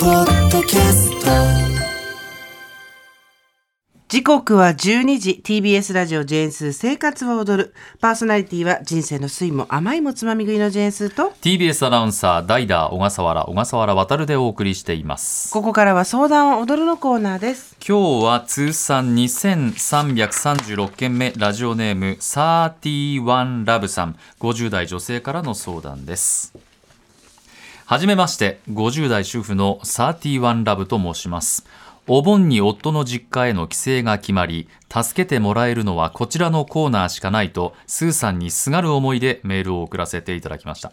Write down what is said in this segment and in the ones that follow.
ポッドキャスト。時刻は12時 TBS ラジオジェーンスー生活は踊る。パーソナリティは人生の酸いも甘いもつまみ食いのジェーンスーと TBS アナウンサー代打小笠原小笠原渉でお送りしています。ここからは相談を踊るのコーナーです。今日は通算2336件目ラジオネーム31ラブさん50代女性からの相談ですはじめまして50代主婦の31ラブと申します。お盆に夫の実家への帰省が決まり助けてもらえるのはこちらのコーナーしかないとスーさんにすがる思いでメールを送らせていただきました。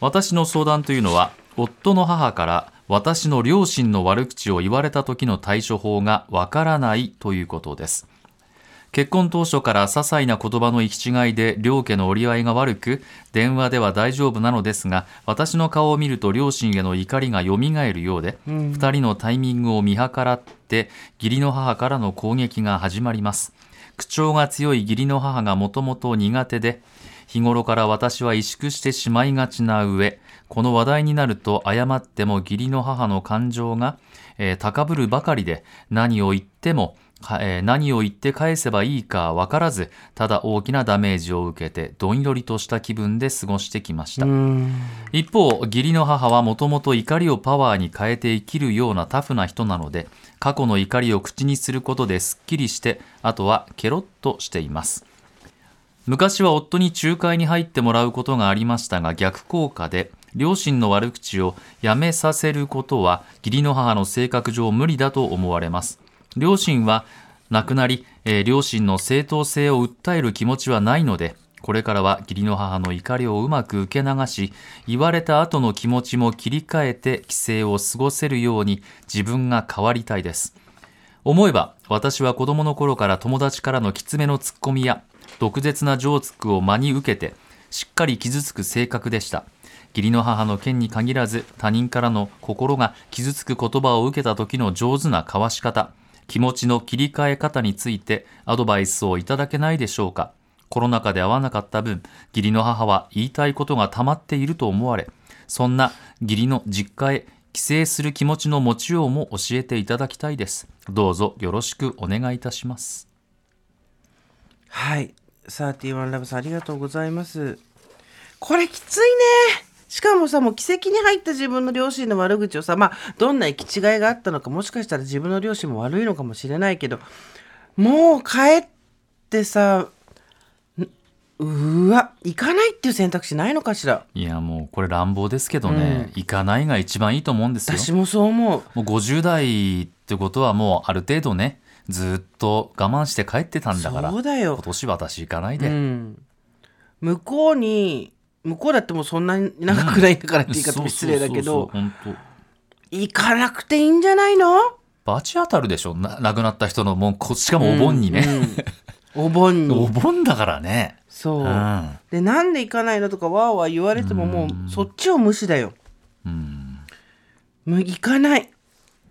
私の相談というのは夫の母から私の両親の悪口を言われた時の対処法がわからないということです。結婚当初から些細な言葉の行き違いで両家の折り合いが悪く電話では大丈夫なのですが私の顔を見ると両親への怒りがよみがえるようで、二人のタイミングを見計らって義理の母からの攻撃が始まります。口調が強い義理の母がもともと苦手で日頃から私は萎縮してしまいがちな上この話題になると誤っても義理の母の感情が、えー高ぶるばかりで何を言ってもかえー何を言って返せばいいか分からずただ大きなダメージを受けてどんよりとした気分で過ごしてきました。一方義理の母はもともと怒りをパワーに変えて生きるようなタフな人なので過去の怒りを口にすることですっきりしてあとはケロッとしています。昔は夫に仲介に入ってもらうことがありましたが逆効果で両親の悪口をやめさせることは義理の母の性格上無理だと思われます両親は亡くなり、えー両親の正当性を訴える気持ちはないのでこれからは義理の母の怒りをうまく受け流し言われた後の気持ちも切り替えて帰省を過ごせるように自分が変わりたいです。思えば私は子供の頃から友達からのきつめのツッコミや毒舌なジョークを真に受けてしっかり傷つく性格でした。義理の母の件に限らず他人からの心が傷つく言葉を受けた時の上手な交わし方気持ちの切り替え方についてアドバイスをいただけないでしょうか。コロナ禍で会わなかった分義理の母は言いたいことが溜まっていると思われそんな義理の実家へ帰省する気持ちの持ちようも教えていただきたいです。どうぞよろしくお願いいたします。はい。31ラブさんありがとうございます。これきついね。しかもさもう奇跡に入った自分の両親の悪口をさまあどんな行き違いがあったのかもしかしたら自分の両親も悪いのかもしれないけどもう帰ってさんうわ行かないっていう選択肢ないのかしら？いやもうこれ乱暴ですけどね、行かないが一番いいと思うんですよ。私もそう思う。もう50代ってことはもうある程度ねずっと我慢して帰ってたんだからそうだよ。今年私行かないで、うん、向こうに向こうだってもうそんなに長くないんだからって言い方も失礼だけど行かなくていいんじゃないの？罰当たるでしょ。な亡くなった人のもうこしかもお盆にね、お盆 おに盆だからね。そう、うん。でなんで行かないのとかわーわー言われてももうそっちを無視だよ。うん。もう行かない。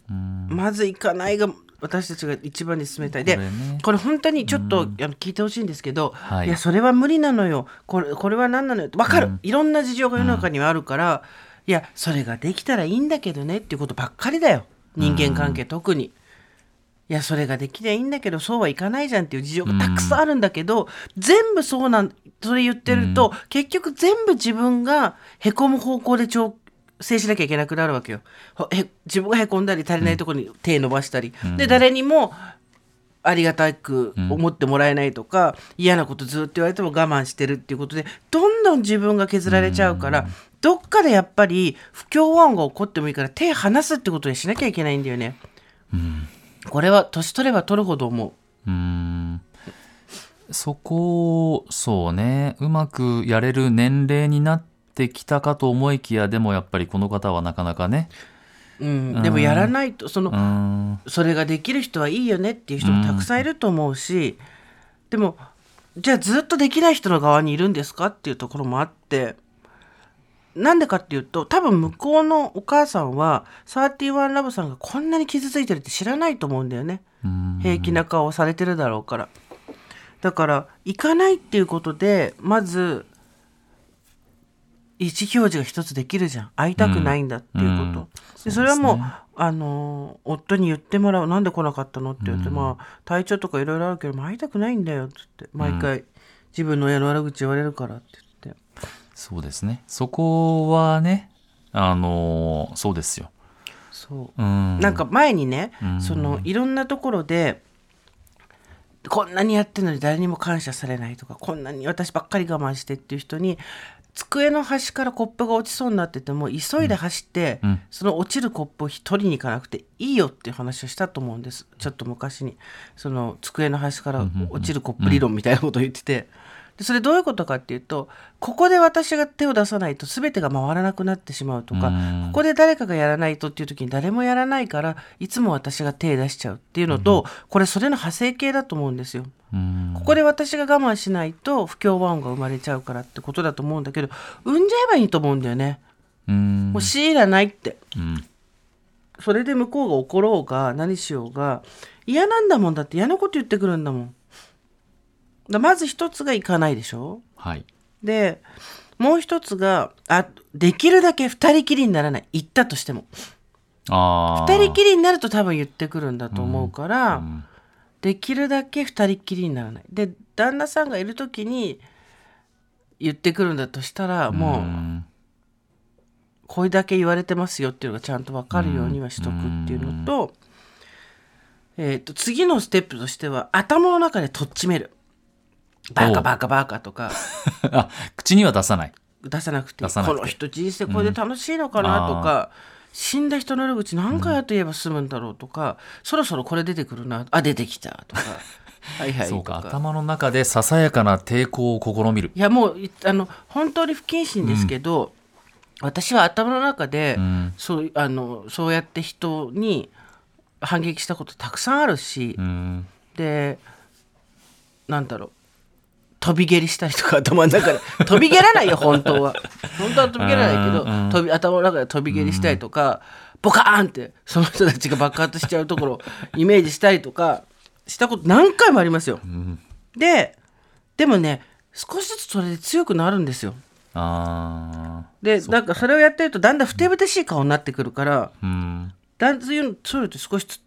うん。まず行かないが私たちが一番に進めたい。でこれね。これ本当にちょっと、聞いてほしいんですけど、はい。い、やそれは無理なのよ。これこれは何なのよ。分かる、うん。いろんな事情が世の中にはあるから、いやそれができたらいいんだけどねっていうことばっかりだよ。人間関係特に。いやそれができりゃいいんだけどそうはいかないじゃんっていう事情がたくさんあるんだけど、全部そうなんそれ言ってると、結局全部自分がへこむ方向で調整しなきゃいけなくなるわけよ。自分がへこんだり足りないところに手伸ばしたり、で誰にもありがたく思ってもらえないとか、嫌なことずっと言われても我慢してるっていうことでどんどん自分が削られちゃうから、どっかでやっぱり不協和音が起こってもいいから手離すってことにしなきゃいけないんだよね。これは年取れば取るほど思う。うそこをそうねうまくやれる年齢になってきたかと思いきやでもやっぱりこの方はなかなかね。うん、でもやらないとその、うーん。それができる人はいいよねっていう人もたくさんいると思うし、でもじゃあずっとできない人の側にいるんですかっていうところもあってなんでかっていうと多分向こうのお母さんは31ラブさんがこんなに傷ついてるって知らないと思うんだよね。うん。平気な顔をされてるだろうから。だから行かないっていうことでまず意思表示が一つできるじゃん。会いたくないんだっていうこと、でそれはもうあの夫に言ってもらう。なんで来なかったのって言って、うん。まあ体調とかいろいろあるけども会いたくないんだよって言って毎回、自分の親の悪口言われるからって言って。そうですね。そこはねあのーそうですよ。そう。うん。なんか前にね、うん。そのいろんなところでこんなにやってるのに誰にも感謝されないとかこんなに私ばっかり我慢してっていう人に机の端からコップが落ちそうになってても急いで走って、うん。その落ちるコップを取りに行かなくていいよっていう話をしたと思うんです。ちょっと昔に。その机の端から落ちるコップ理論みたいなことを言ってて。でそれどういうことかっていうとここで私が手を出さないと全てが回らなくなってしまうとか、うんここで誰かがやらないとっていう時に誰もやらないからいつも私が手出しちゃうっていうのと、これそれの派生系だと思うんですよ。うんここで私が我慢しないと不協和音が生まれちゃうからってことだと思うんだけど産んじゃえばいいと思うんだよね。うんもう強いらないって。うんそれで向こうが怒ろうが何しようが嫌なんだもんだって嫌なこと言ってくるんだもん。だまず一つが行かないでしょ？はい。でもう一つがあできるだけ二人きりにならない。行ったとしても。二人きりになると多分言ってくるんだと思うから、うんできるだけ二人きりにならない。で旦那さんがいる時に言ってくるんだとしたらもうこれだけ言われてますよっていうのがちゃんと分かるようにはしとくっていうのと,、えー、と次のステップとしては頭の中でとっちめるバカバカバカとか。あ口には出さない。出さなくてこの人人生これで楽しいのかなとか、死んだ人の悪口何回やと言えば済むんだろうとか、そろそろこれ出てくるな。あ出てきたとか。はいはい。そうか。頭の中でささやかな抵抗を試みる。いやもういあの本当に不謹慎ですけど、私は頭の中で、うん。そうあのそうやって人に反撃したことたくさんあるし、うん。でなんだろう飛び蹴りしたりとか頭の中で。飛び蹴らないよ本当は。本当は飛び蹴らないけど飛び頭の中で飛び蹴りしたりとか、ボカーンってその人たちが爆発しちゃうところをイメージしたりとかしたこと何回もありますよ。うん。ででもね少しずつそれで強くなるんですよ。あでなんかそれをやってるとだんだんふてぶてしい顔になってくるからーうん。だんだんそういうのって少しずつ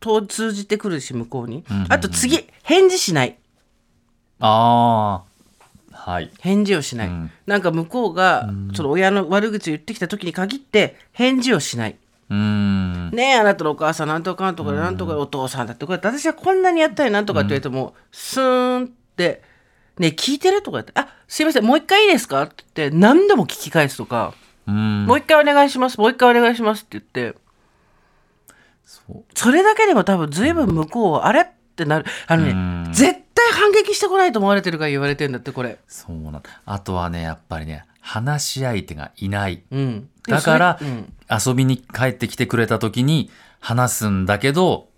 と通じてくるし向こうに、あと次返事しないああはい。返事をしない、うん。なんか向こうがその親の悪口を言ってきた時に限って返事をしない、うん。ねえあなたのお母さんなんとかなんとかでなんとかお父さんだってこうやって私はこんなにやったりなんとかって言われても、スーンって「ねえ聞いてる?」とか言って「あすいませんもう一回いいですか?」って言って何度も聞き返すとかうん。もう一回お願いします、もう一回お願いしますって言って、それだけでも多分随分向こうはあれ？ってなる。あのね、うん絶対反撃してこないと思われてるから言われてんだって、これ。そうなんあとはねやっぱりね話し相手がいないうん。だからうん遊びに帰ってきてくれた時に話すんだけど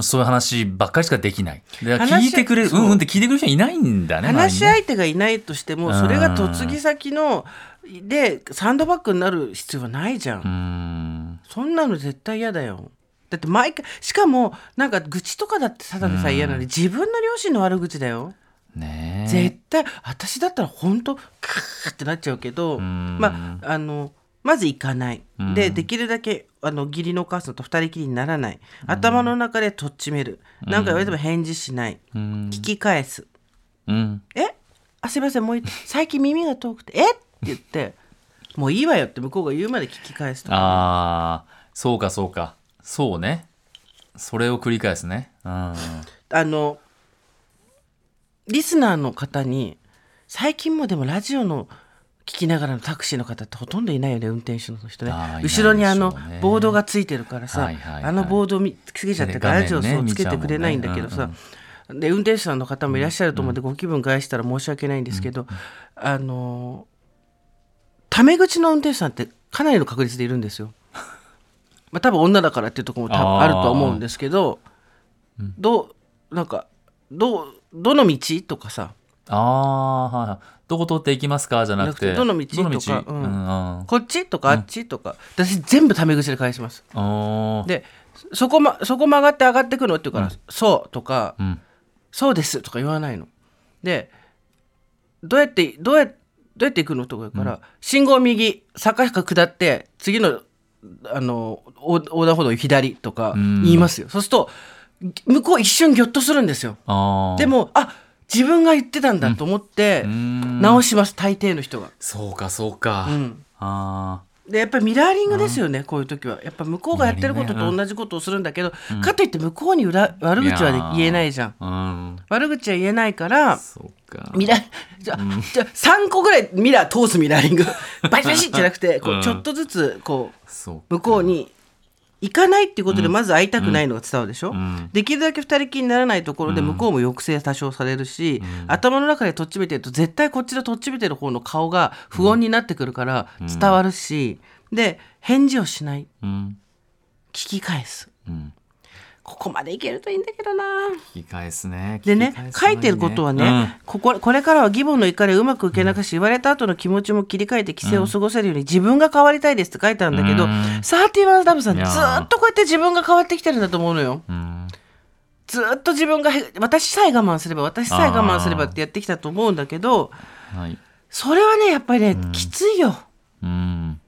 そういう話ばっかりしかできない聞いてくれるそううんうんって聞いてくれる人いないんだね話し相手がいないとしても、それが嫁ぎ先の、で、サンドバッグになる必要はないじゃん。んそんなの絶対嫌だよ。だって毎回、しかも、なんか愚痴とかだってただでさえ嫌なのに、自分の両親の悪口だよ。ねえ。絶対私だったら本当クーってなっちゃうけど、ん。まああのまず行かない、うん。でできるだけあの義理のお母さんと二人きりにならない。頭の中でとっちめる。何、か言われても返事しない、うん。聞き返す。うん「え？あすいませんもう一最近耳が遠くて。え？っ?」って言って「もういいわよ」って向こうが言うまで聞き返すとかああそうかそうかそうね。それを繰り返すね。うん。あのリスナーの方に最近もでもラジオの聞きながらのタクシーの方ってほとんどいないよね運転手の人ね。あーいない後ろにあのボードがついてるからさ、はいはいはい。あのボード見つけちゃってからねラジオそうつけてくれないんだけどさ、で運転手さんの方もいらっしゃると思うんで、ご気分害したら申し訳ないんですけど、あのタメ口の運転手さんってかなりの確率でいるんですよ。まあ多分女だからっていうところも多分あるとは思うんですけど、どうなんかどうどの道とかさ。ああはいはい。どこ通って行きますか？じゃなくて。どの道とか。うん。うんうん。こっちとかあっちとか、私全部タメ口で返します。でそこ,、ま、そこ曲がって上がってくのって言うから、そうとか、うん。そうですとか言わないの。でどうやってどうやどうやって行くのとか言うから、信号右坂下下って次のあの横横断歩道左とかうん。言いますよ、そうすると向こう一瞬ギョッとするんですよ。でもあ自分が言ってたんだと思って直します。大抵の人が、そうかそうか、うん、あでやっぱりミラーリングですよね、こういう時は。やっぱ向こうがやってることと同じことをするんだけど、かといって向こうに裏悪口は言えないじゃん。あうん。悪口は言えないからミラじゃあ、じゃあ3個ぐらいミラー通すミラーリング。バシバシじゃなくてこううん。ちょっとずつこう向こうに行かないっていうことでまず会いたくないのが伝わるでしょ、ん。できるだけ二人きりにならないところで向こうも抑制多少されるし、頭の中でとっちめてると絶対こっちでとっちめてる方の顔が不穏になってくるから伝わるし、で返事をしない。うん。聞き返す。うんここまでいけるといいんだけどな。聞き返すね。でね聞き返すの書いてることはね、こここれからは義母の怒りをうまく受け流し、言われた後の気持ちも切り替えて規制を過ごせるように自分が変わりたいですって書いてあるんだけど、うん。サーティワンダブさんずっとこうやって自分が変わってきてるんだと思うのよ。うん。うんずーっと自分がへ私さえ我慢すれば私さえ我慢すればってやってきたと思うんだけどはい。それはねやっぱりね、きついよ。うん。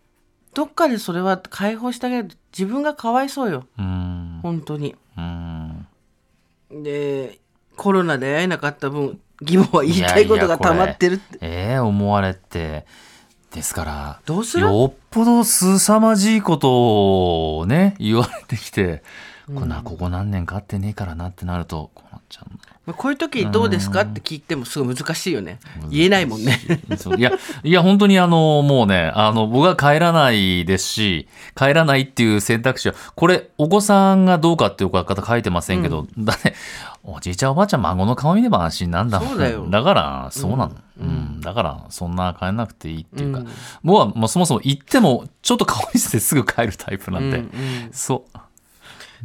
どっかでそれは解放してあげる。と自分がかわいそうよ。うん。本当に。うんでコロナで会えなかった分義母は言いたいことが溜まってるって。ええ思われて。ですからどうする？よっぽど凄まじいことをね言われてきて、こんなここ何年か会ってねえからなってなるとこうなっちゃうんだまあこういう時どうですか？って聞いてもすごい難しいよね。言えないもんね。い。や、いや、本当にあの、もうね、あの、僕は帰らないですし、帰らないっていう選択肢は、これ、お子さんがどうかっていう方書いてませんけど、だね、おじいちゃんおばあちゃん孫の顔見れば安心なんだ。もんそうだよ。だから、そうなの。うん。だから、そんな帰らなくていいっていうか、うん。僕は、まあ、そもそも行っても、ちょっと顔見せてすぐ帰るタイプなんで、うんうん。そう。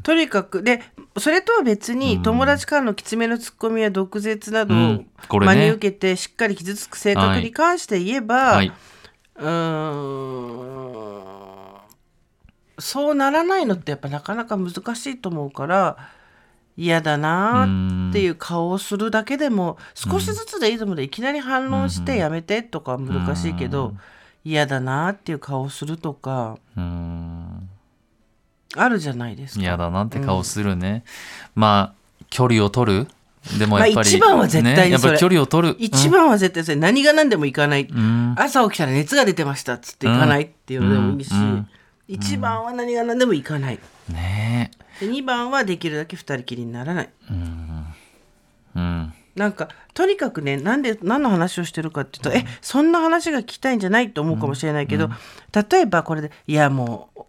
とにかくでそれとは別に友達からのきつめのツッコミや毒舌などうを真に受けてしっかり傷つく性格に関して言えば、はい。うーんそうならないのってやっぱなかなか難しいと思うから嫌だなーっていう顔をするだけでも少しずつでいいと思うのでいきなり反論してやめてとかは難しいけど嫌だなーっていう顔をするとか。うーん。あるじゃないですか。嫌だなって顔するね。まあ、距離を取るでもやっぱり、まあ一番は絶対にそれねやっぱり距離を取る。一番は絶対それ何が何でも行かない、うん朝起きたら熱が出てましたっつって行かないっていうのでもいいし、うんうん一番は何が何でも行かないねで2番はできるだけ二人きりにならないえ。うん。うん。なんかとにかくねなんで何の話をしてるかっていうと、えそんな話が聞きたいんじゃないと思うかもしれないけど、例えばこれでいやもう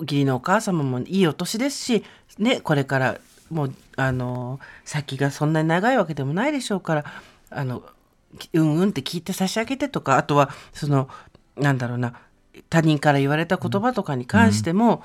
義理のお母様もいいお年ですしねこれからもうあの先がそんなに長いわけでもないでしょうからあのうんうんって聞いて差し上げてとかあとはそのなんだろうな他人から言われた言葉とかに関しても、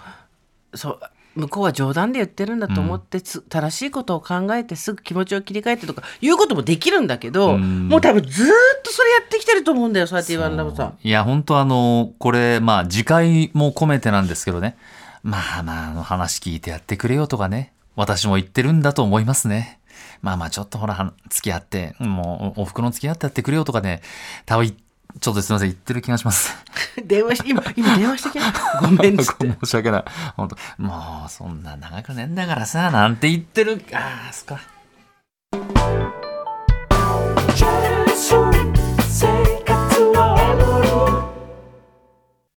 そう向こうは冗談で言ってるんだと思ってつ、正しいことを考えてすぐ気持ちを切り替えてとかいうこともできるんだけど、うんもう多分ずーっとそれやってきてると思うんだよそうやって言われたらさ。いや、本当あの、これ、まあ、次回も込めてなんですけどね。まあまあ、あの話聞いてやってくれよとかね。私も言ってるんだと思いますね。まあまあ、ちょっとほら、は付き合って、もう、お袋の付き合ってやってくれよとかね。多分い、ちょっとすいません、言ってる気がします。電話し今今電話してきなごめんっつって。申し訳ない。本当もう、そんな長くねえんだからさ、なんて言ってる。ああ、そっか。